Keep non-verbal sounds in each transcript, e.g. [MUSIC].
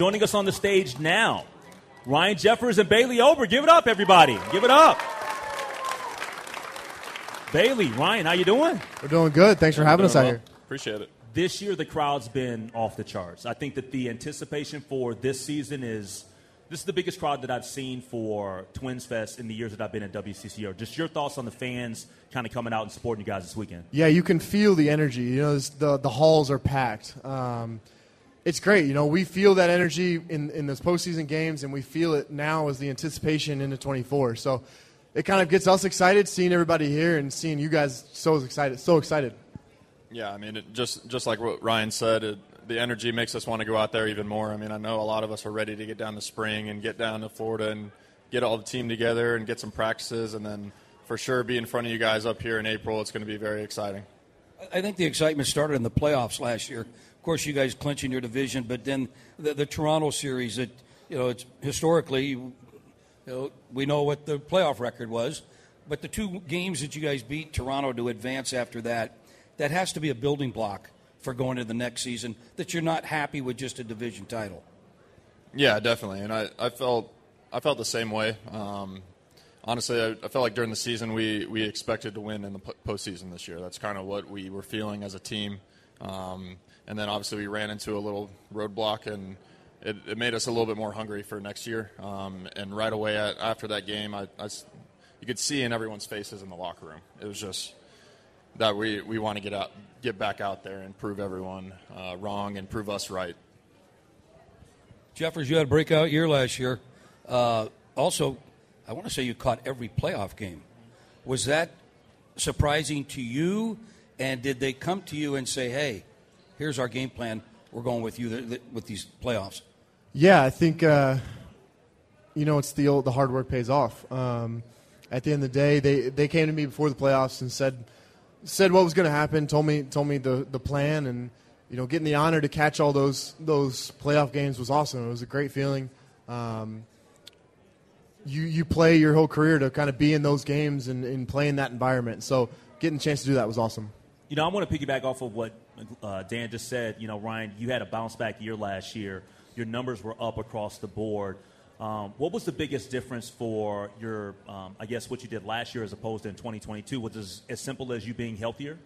Joining us on the stage now, Ryan Jeffers and Bailey Ober. Give it up, everybody. Give it up. Bailey, Ryan, how you doing? We're doing good. Thanks for having us out here. Appreciate it. This year, the crowd's been off the charts. I think that the anticipation for this season is this is the biggest crowd that I've seen for Twins Fest in the years that I've been at WCCO. Just your thoughts on the fans kind of coming out and supporting you guys this weekend. Yeah, you can feel the energy. You know, this, the the halls are packed. Um, it's great. You know, we feel that energy in, in those postseason games, and we feel it now as the anticipation into 24. So it kind of gets us excited seeing everybody here and seeing you guys so excited. So excited. Yeah, I mean, it, just just like what Ryan said, it, the energy makes us want to go out there even more. I mean, I know a lot of us are ready to get down to spring and get down to Florida and get all the team together and get some practices, and then for sure be in front of you guys up here in April. It's going to be very exciting. I think the excitement started in the playoffs last year. Of course, you guys clinching your division, but then the, the Toronto series. that you know, it's historically, you know, we know what the playoff record was, but the two games that you guys beat Toronto to advance after that, that has to be a building block for going to the next season. That you're not happy with just a division title. Yeah, definitely, and I, I felt I felt the same way. Um, honestly, I, I, felt like during the season we, we expected to win in the postseason this year. That's kind of what we were feeling as a team. Um, and then obviously we ran into a little roadblock, and it, it made us a little bit more hungry for next year. Um, and right away at, after that game, I, I, you could see in everyone's faces in the locker room. It was just that we, we want to get out, get back out there and prove everyone uh, wrong and prove us right. Jeffers, you had a breakout year last year. Uh, also, I want to say you caught every playoff game. Was that surprising to you? And did they come to you and say, "Hey, here's our game plan. We're going with you with these playoffs"? Yeah, I think uh, you know it's the old the hard work pays off. Um, at the end of the day, they they came to me before the playoffs and said said what was going to happen. Told me told me the the plan, and you know getting the honor to catch all those those playoff games was awesome. It was a great feeling. Um, you you play your whole career to kind of be in those games and, and play in that environment. So getting a chance to do that was awesome. You know, I want to piggyback off of what uh, Dan just said. You know, Ryan, you had a bounce back year last year. Your numbers were up across the board. Um, what was the biggest difference for your, um, I guess, what you did last year as opposed to in 2022? Was it as simple as you being healthier?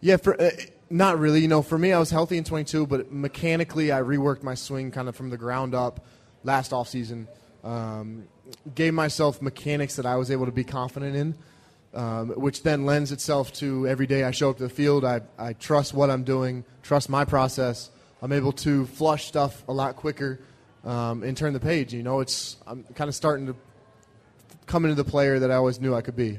Yeah, for uh, not really. You know, for me, I was healthy in 22, but mechanically, I reworked my swing kind of from the ground up last off season. Um, gave myself mechanics that I was able to be confident in, um, which then lends itself to every day I show up to the field. I, I trust what I'm doing, trust my process. I'm able to flush stuff a lot quicker um, and turn the page. You know, it's I'm kind of starting to come into the player that I always knew I could be.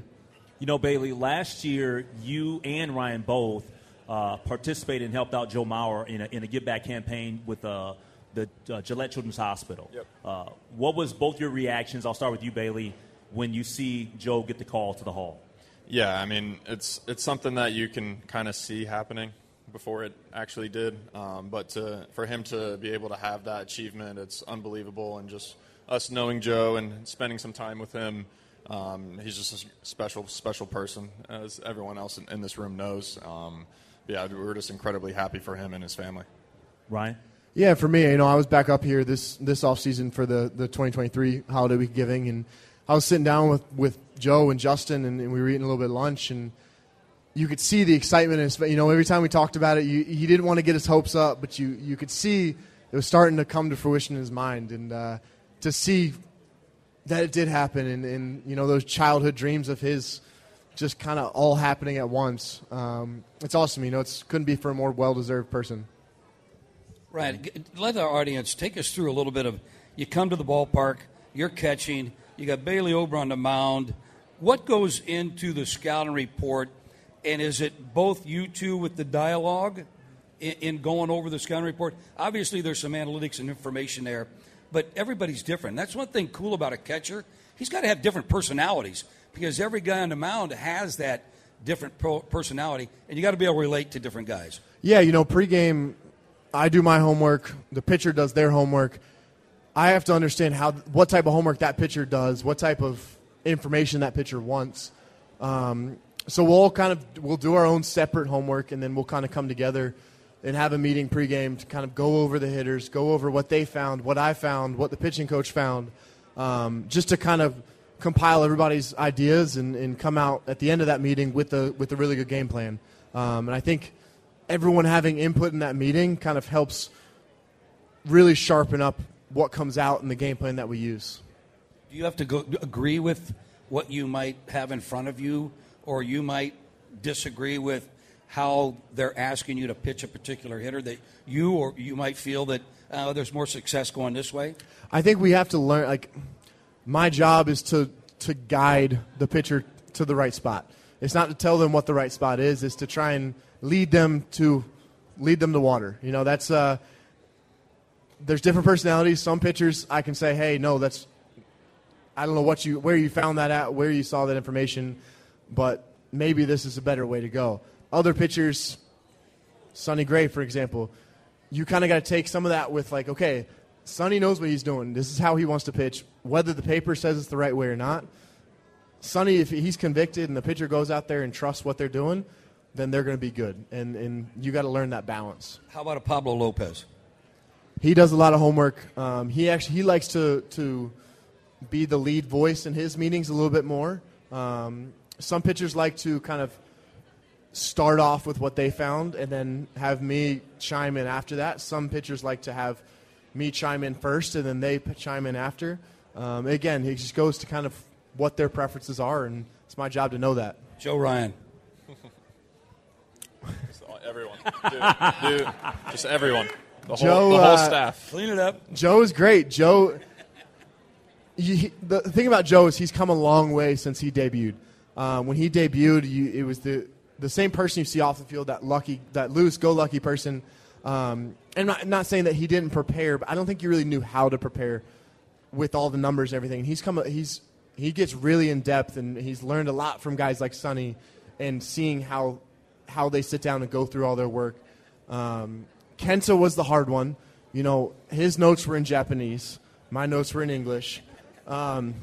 You know, Bailey, last year you and Ryan both uh, participated and helped out Joe Mauer in a, in a give back campaign with a uh, the uh, Gillette Children's Hospital. Yep. Uh, what was both your reactions? I'll start with you, Bailey, when you see Joe get the call to the hall. Yeah, I mean it's it's something that you can kind of see happening before it actually did. Um, but to, for him to be able to have that achievement, it's unbelievable. And just us knowing Joe and spending some time with him, um, he's just a special, special person, as everyone else in, in this room knows. Um, yeah, we're just incredibly happy for him and his family. Ryan? Yeah, for me, you know, I was back up here this this off season for the the 2023 holiday week giving, and I was sitting down with with Joe and Justin, and, and we were eating a little bit of lunch, and you could see the excitement. In his, you know, every time we talked about it, you, he didn't want to get his hopes up, but you you could see it was starting to come to fruition in his mind, and uh, to see that it did happen, and, and you know those childhood dreams of his just kind of all happening at once. Um, it's awesome. You know, it couldn't be for a more well deserved person. Right. Let our audience take us through a little bit of you come to the ballpark, you're catching, you got Bailey Ober on the mound. What goes into the scouting report, and is it both you two with the dialogue in, in going over the scouting report? Obviously, there's some analytics and information there, but everybody's different. That's one thing cool about a catcher. He's got to have different personalities because every guy on the mound has that different personality, and you got to be able to relate to different guys. Yeah, you know, pregame I do my homework. The pitcher does their homework. I have to understand how what type of homework that pitcher does, what type of information that pitcher wants. Um, so we'll all kind of we'll do our own separate homework, and then we'll kind of come together and have a meeting pregame to kind of go over the hitters, go over what they found, what I found, what the pitching coach found, um, just to kind of compile everybody's ideas and, and come out at the end of that meeting with a with a really good game plan. Um, and I think everyone having input in that meeting kind of helps really sharpen up what comes out in the game plan that we use. Do you have to go, agree with what you might have in front of you, or you might disagree with how they're asking you to pitch a particular hitter that you or you might feel that uh, there's more success going this way? I think we have to learn. Like, my job is to to guide the pitcher to the right spot. It's not to tell them what the right spot is. It's to try and lead them to lead them to water. You know, that's uh, there's different personalities. Some pitchers I can say, hey, no, that's I don't know what you where you found that at, where you saw that information, but maybe this is a better way to go. Other pitchers, Sonny Gray, for example, you kind of got to take some of that with like, okay, Sonny knows what he's doing. This is how he wants to pitch, whether the paper says it's the right way or not. Sonny, if he's convicted and the pitcher goes out there and trusts what they're doing, then they're going to be good. And and you got to learn that balance. How about a Pablo Lopez? He does a lot of homework. Um, he actually he likes to to be the lead voice in his meetings a little bit more. Um, some pitchers like to kind of start off with what they found and then have me chime in after that. Some pitchers like to have me chime in first and then they chime in after. Um, again, it just goes to kind of what their preferences are, and it's my job to know that. Joe Ryan. Everyone, dude, dude, just everyone, the whole, Joe, the whole uh, staff. Clean it up. Joe is great. Joe. He, the thing about Joe is he's come a long way since he debuted. Um, when he debuted, you, it was the the same person you see off the field, that lucky, that loose, go lucky person. Um, and I'm not, not saying that he didn't prepare, but I don't think he really knew how to prepare with all the numbers and everything. He's come, he's he gets really in depth, and he's learned a lot from guys like Sonny, and seeing how how they sit down and go through all their work. Um, Kenta was the hard one. You know, his notes were in Japanese. My notes were in English. Um,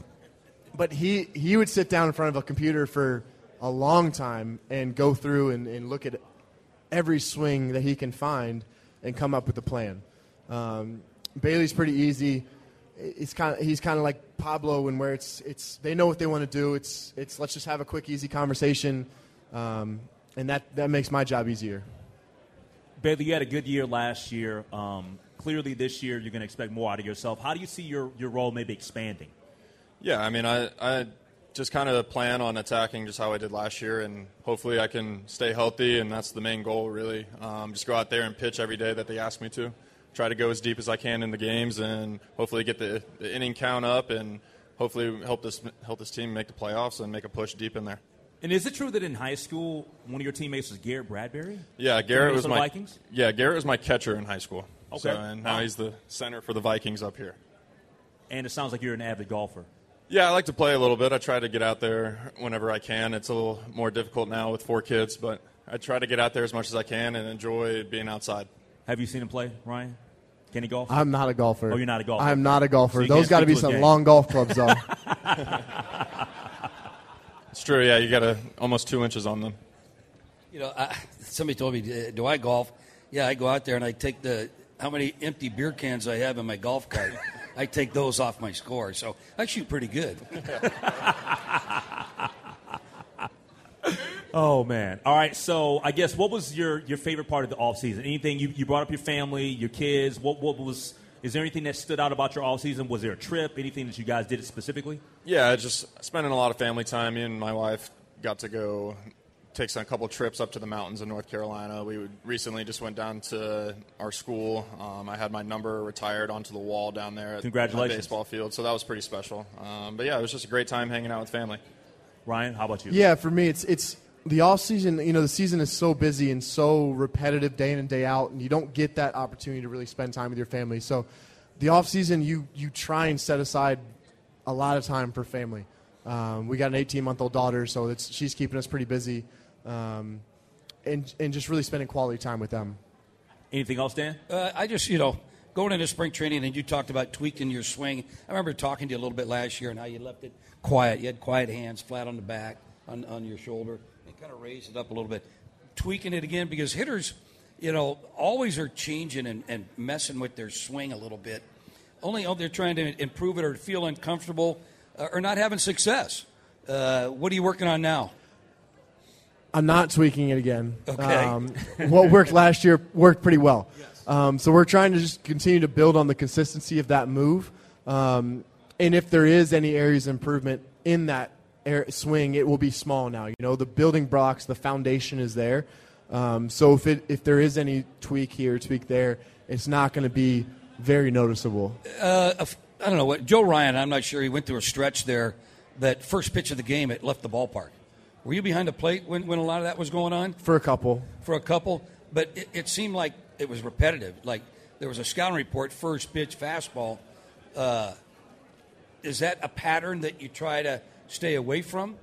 but he, he would sit down in front of a computer for a long time and go through and, and look at every swing that he can find and come up with a plan. Um, Bailey's pretty easy. It's kind of, he's kind of like Pablo, and where it's, it's they know what they want to do. It's, it's let's just have a quick, easy conversation, um, and that, that makes my job easier. Bailey, you had a good year last year. Um, clearly, this year you're going to expect more out of yourself. How do you see your, your role maybe expanding? Yeah, I mean, I, I just kind of plan on attacking just how I did last year, and hopefully I can stay healthy, and that's the main goal, really. Um, just go out there and pitch every day that they ask me to. Try to go as deep as I can in the games, and hopefully get the, the inning count up, and hopefully help this help this team make the playoffs and make a push deep in there. And is it true that in high school one of your teammates was Garrett Bradbury? Yeah, Garrett was Minnesota my Vikings. yeah Garrett was my catcher in high school. Okay. So, and now Wow. he's the center for the Vikings up here. And it sounds like you're an avid golfer. Yeah, I like to play a little bit. I try to get out there whenever I can. It's a little more difficult now with four kids, but I try to get out there as much as I can and enjoy being outside. Have you seen him play, Ryan? Can he golf? I'm not a golfer. Oh, you're not a golfer. I'm not a golfer. So Those got to be some game. long golf clubs, though. [LAUGHS] It's true. Yeah, you got a, almost two inches on them. You know, I, somebody told me, "Do I golf?" Yeah, I go out there and I take the how many empty beer cans I have in my golf cart. [LAUGHS] I take those off my score, so I shoot pretty good. [LAUGHS] Oh man! All right, so I guess what was your, your favorite part of the off season? Anything you, you brought up your family, your kids? What what was? Is there anything that stood out about your off season? Was there a trip? Anything that you guys did specifically? Yeah, just spending a lot of family time. Me and my wife got to go take some, a couple trips up to the mountains in North Carolina. We would, recently just went down to our school. Um, I had my number retired onto the wall down there at Congratulations. my baseball field, so that was pretty special. Um, but yeah, it was just a great time hanging out with family. Ryan, how about you? Yeah, for me, it's it's the off season. You know, the season is so busy and so repetitive, day in and day out, and you don't get that opportunity to really spend time with your family. So, the off season, you you try and set aside a lot of time for family. Um, we got an 18 month old daughter, so it's, she's keeping us pretty busy, um, and and just really spending quality time with them. Anything else, Dan? Uh, I just, you know, going into spring training, and you talked about tweaking your swing. I remember talking to you a little bit last year and how you left it quiet. You had quiet hands, flat on the back, on, on your shoulder, and kind of raised it up a little bit. Tweaking it again because hitters, you know, always are changing and, and messing with their swing a little bit. Only oh, they're trying to improve it or feel uncomfortable uh, or not having success. Uh, what are you working on now? I'm not tweaking it again. Okay. Um, what worked [LAUGHS] last year worked pretty well. Um, so we're trying to just continue to build on the consistency of that move. Um, and if there is any areas of improvement in that air swing, it will be small now. You know, the building blocks, the foundation is there. Um, so if it, if there is any tweak here, tweak there, it's not going to be very noticeable. Uh, I don't know what Joe Ryan. I'm not sure. He went through a stretch there. That first pitch of the game, it left the ballpark. Were you behind the plate when, when a lot of that was going on? For a couple. For a couple, but it, it seemed like it was repetitive. Like there was a scouting report, first pitch, fastball. Uh, is that a pattern that you try to stay away from?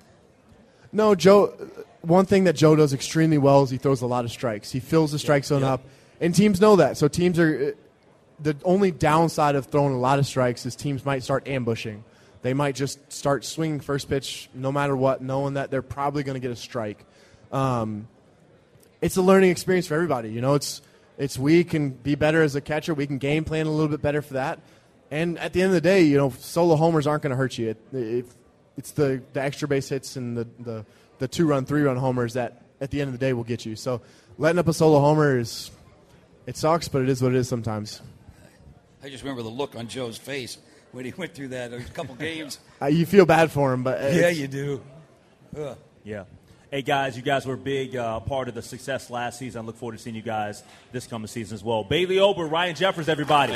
No, Joe. One thing that Joe does extremely well is he throws a lot of strikes. He fills the strike zone yep. up, and teams know that. So teams are the only downside of throwing a lot of strikes is teams might start ambushing. They might just start swinging first pitch no matter what, knowing that they're probably going to get a strike. Um, it's a learning experience for everybody. You know, it's it's we can be better as a catcher. We can game plan a little bit better for that. And at the end of the day, you know, solo homers aren't going to hurt you. It, it's the, the extra base hits and the, the, the two run, three run homers that at the end of the day will get you. So letting up a solo homer is it sucks, but it is what it is sometimes. I just remember the look on Joe's face when he went through that a couple games. [LAUGHS] Uh, you feel bad for him, but yeah, you do. Ugh. Yeah. Hey guys, you guys were a big uh, part of the success last season. I look forward to seeing you guys this coming season as well. Bailey Ober, Ryan Jeffers, everybody.